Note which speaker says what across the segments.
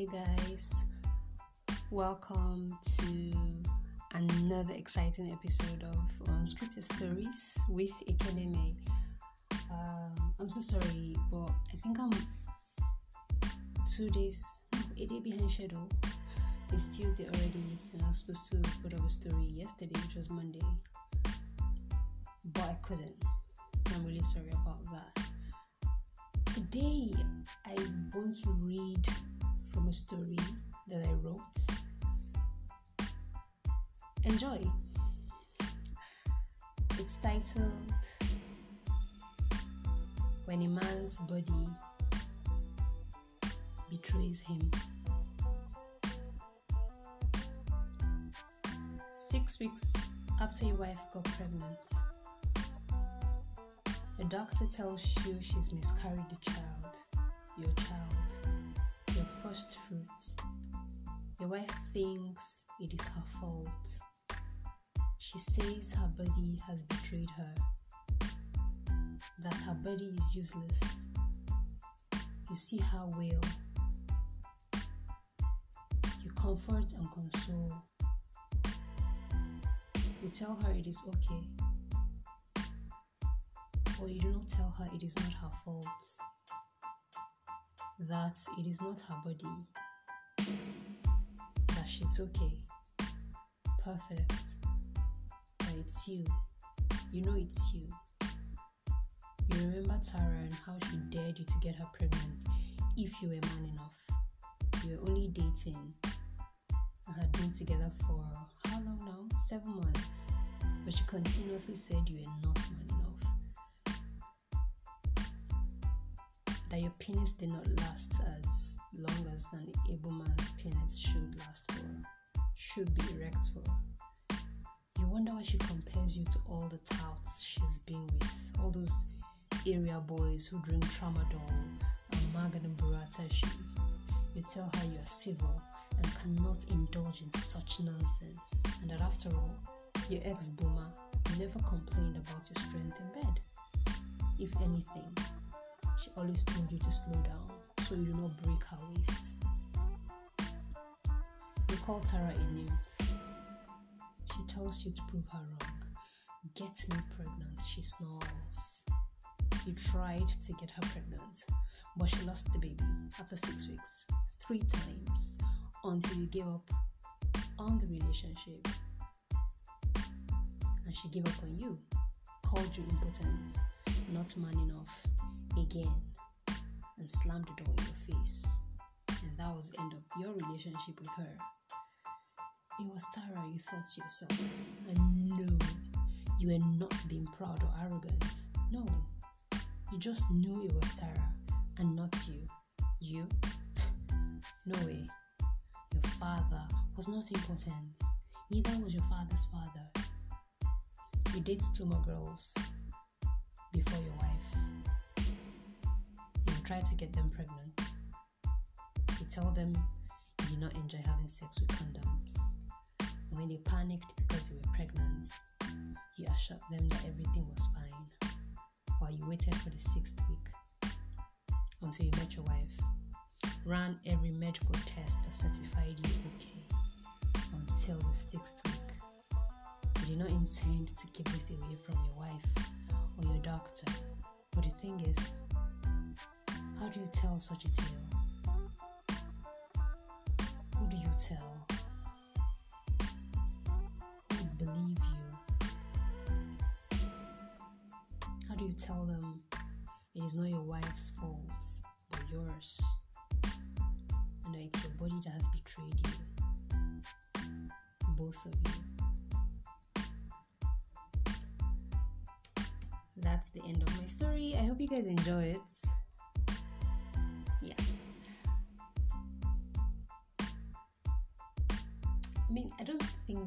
Speaker 1: Hey guys, welcome to another exciting episode of Unscripted Stories with Ekeneme. Um, I'm so sorry, but I think I'm two days, a day behind schedule. It's Tuesday already, and I was supposed to put up a story yesterday, which was Monday, but I couldn't. I'm really sorry about that. Today, I want to read from a story that I wrote. Enjoy. It's titled When a Man's Body Betrays Him. Six weeks after your wife got pregnant, the doctor tells you she's miscarried the child, your child, first fruits. Your wife thinks it is her fault. She says her body has betrayed her, that her body is useless. You see her wail. You comfort and console. You tell her it is okay or you do not tell her it is not her fault, that it is not her body, that she's okay, perfect, that it's you. You know it's you. You remember Tara and how she dared you to get her pregnant if you were man enough. You were only dating and had been together for how long now? Seven months. But she continuously said you were not man that your penis did not last as long as an able man's penis should last for, should be erect for. You wonder why she compares you to all the touts she's been with, all those area boys who drink tramadol and Magnum Burrata. You tell her you are civil and cannot indulge in such nonsense, and that after all, your ex boomer never complained about your strength in bed. If anything, she always told you to slow down so you do not break her waist. You call Tara a nymph. She tells you to prove her wrong. Get me pregnant, she snarls. You tried to get her pregnant, but she lost the baby after six weeks, three times, until you gave up on the relationship. And she gave up on you, called you impotent, not man enough, again and slammed the door in your face. And that was the end of your relationship with her. It was Tara you thought to yourself. And no, you were not being proud or arrogant. No, you just knew it was Tara and not you. You? no way. Your father was not important. Neither was your father's father. You dated two more girls before your wife try to get them pregnant. You tell them you did not enjoy having sex with condoms. When they panicked because you were pregnant, you assured them that everything was fine while you waited for the sixth week until you met your wife, ran every medical test that certified you okay until the sixth week. You did not intend to keep this away from your wife or your doctor, but the thing is, how do you tell such a tale? Who do you tell? Who would believe you? How do you tell them it is not your wife's fault, but yours? And that it's your body that has betrayed you? Both of you. That's the end of my story. I hope you guys enjoy it. Mean, I don't think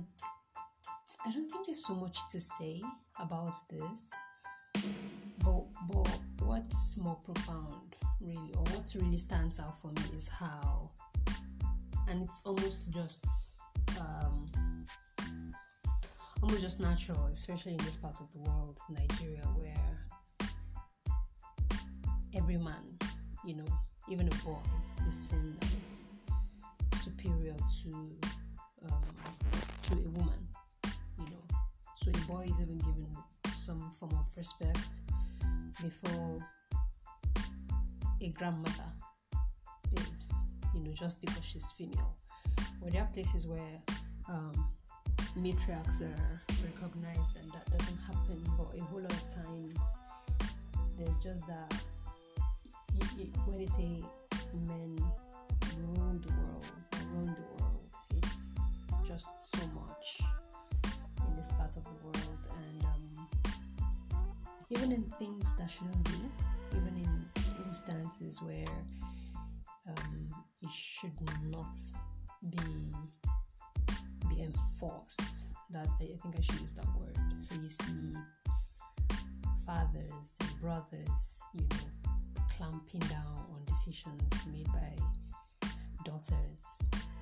Speaker 1: I don't think there's so much to say about this, but but what's more profound, really, or what really stands out for me is how, and it's almost just um, almost just natural, especially in this part of the world, Nigeria, where every man, you know, even a boy, is seen as superior to um, to a woman. You know, so a boy is even given some form of respect before a grandmother is, you know, just because she's female. Well, there are places where um, matriarchs are recognized and that doesn't happen, but a whole lot of times there's just that when they say men just so much in this part of the world, and um, even in things that shouldn't be, even in instances where um, it should not be be enforced. That I think I should use that word. So you see fathers and brothers, you know, clamping down on decisions made by daughters,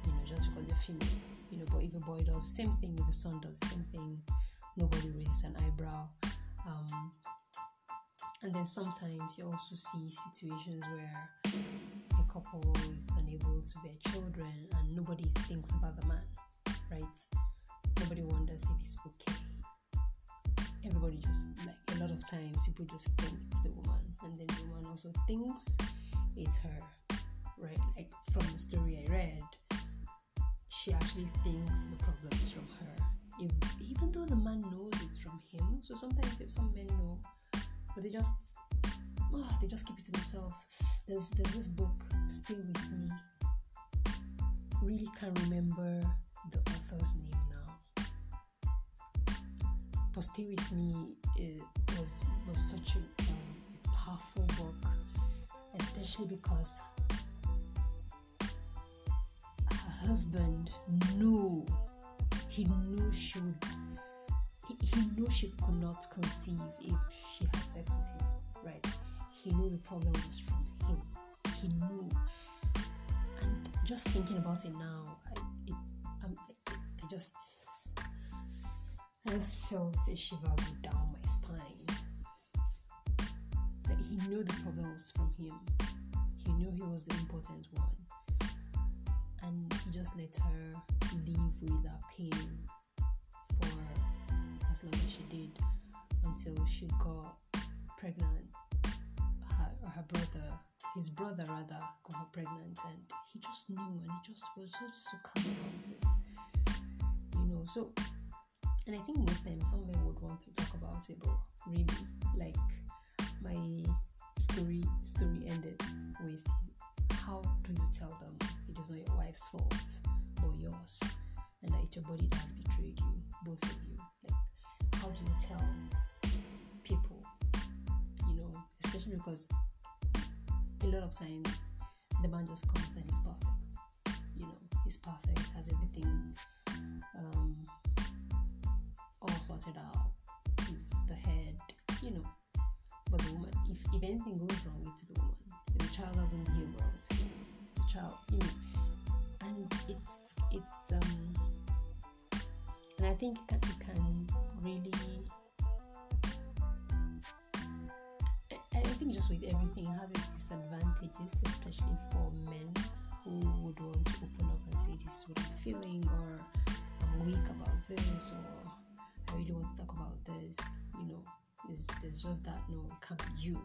Speaker 1: you know, just because they're female. You know, but if a boy does the same thing, if a son does the same thing, nobody raises an eyebrow. Um, and then sometimes you also see situations where a couple is unable to bear children and nobody thinks about the man, right? Nobody wonders if he's okay. Everybody just like a lot of times people just think it's the woman, and then the woman also thinks it's her, right? Like from the story I read, she actually thinks the problem is from her, even though the man knows it's from him. So sometimes if some men know but they just oh, they just keep it to themselves. There's there's this book, Stay with Me. Really can't remember the author's name now. But Stay with Me it was was such a, um, a powerful book, especially because husband knew he knew she would he, he knew she could not conceive if she had sex with him, right? He knew the problem was from him. He knew. And just thinking about it now, I, it, I, I just, I just felt a shiver go down my spine. That he knew the problem was from him. He knew he was the important one. And he just let her live with that pain for as long as she did until she got pregnant. Her, her brother, his brother rather, got her pregnant, and he just knew, and he just was so so calm about it. You know, so and I think most times some men would want to talk about it, but really, like my story story ended with how do you tell them it is not your wife's fault or yours, and that it's your body that has betrayed you, both of you Like, how do you tell people? You know, especially because a lot of times the man just comes and he's perfect. You know, he's perfect, has everything um, all sorted out. He's the head, you know. But the woman, if, if anything goes wrong, it's the woman. The child doesn't behave well, the child, you know. And it's it's um, and I think it can, can really I, think just with everything it has its disadvantages especially for men who would want to open up and say this is what I'm feeling or I'm weak about this or I really want to talk about this you know there's, there's just that no it can't be you.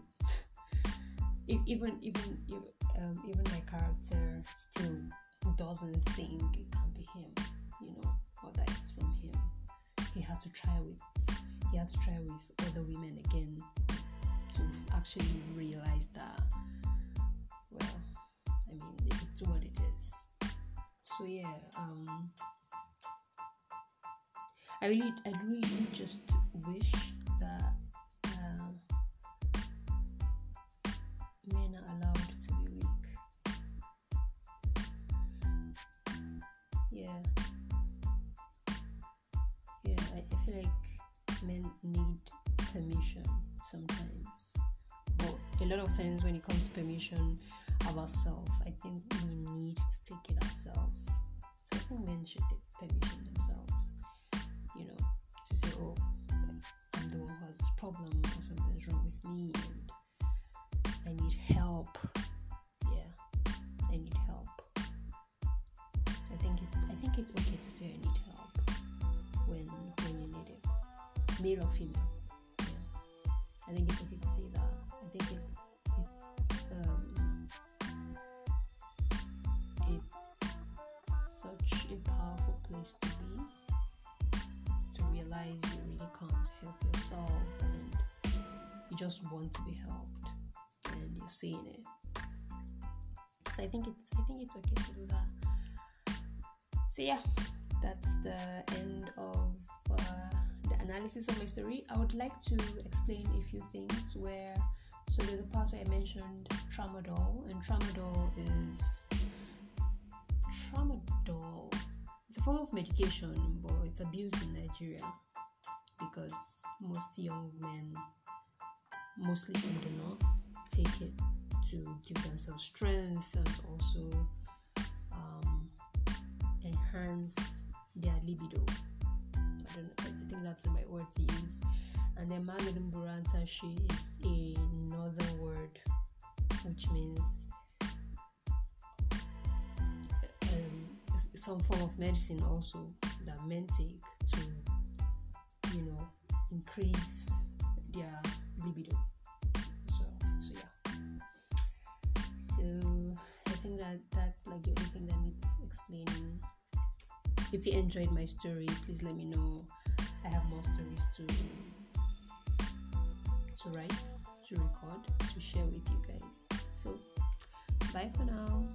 Speaker 1: Even even um, even my character still doesn't think it can be him you know or that it's from him. He had to try with he had to try with other women again to actually realize that well i mean it's what it is. So yeah um i really i really just wish men need permission sometimes. But a lot of times when it comes to permission of ourselves, I think we need to take it ourselves. So I think men should take permission themselves, you know, to say, oh, I'm the one who has this problem or something's wrong with me and I need help. Yeah, I need help. I think it's okay to say I need help when male or female. I think it's okay to say that. I think it's it's um, it's such a powerful place to be to realize you really can't help yourself and you just want to be helped and you're seeing it. So I think it's I think it's okay to do that. So yeah, that's the end of uh, analysis of my story. I would like to explain a few things where so there's a part where I mentioned tramadol, and tramadol is tramadol. It's a form of medication, but it's abused in Nigeria because most young men, mostly from the north, take it to give themselves strength and also um, enhance their libido. Don't I think that's the right word to use. And then Maganin Burantashi is another word which means um, some form of medicine also that men take to you know increase their libido. If you enjoyed my story, please let me know. I have more stories to to write, to record, to share with you guys. So bye for now.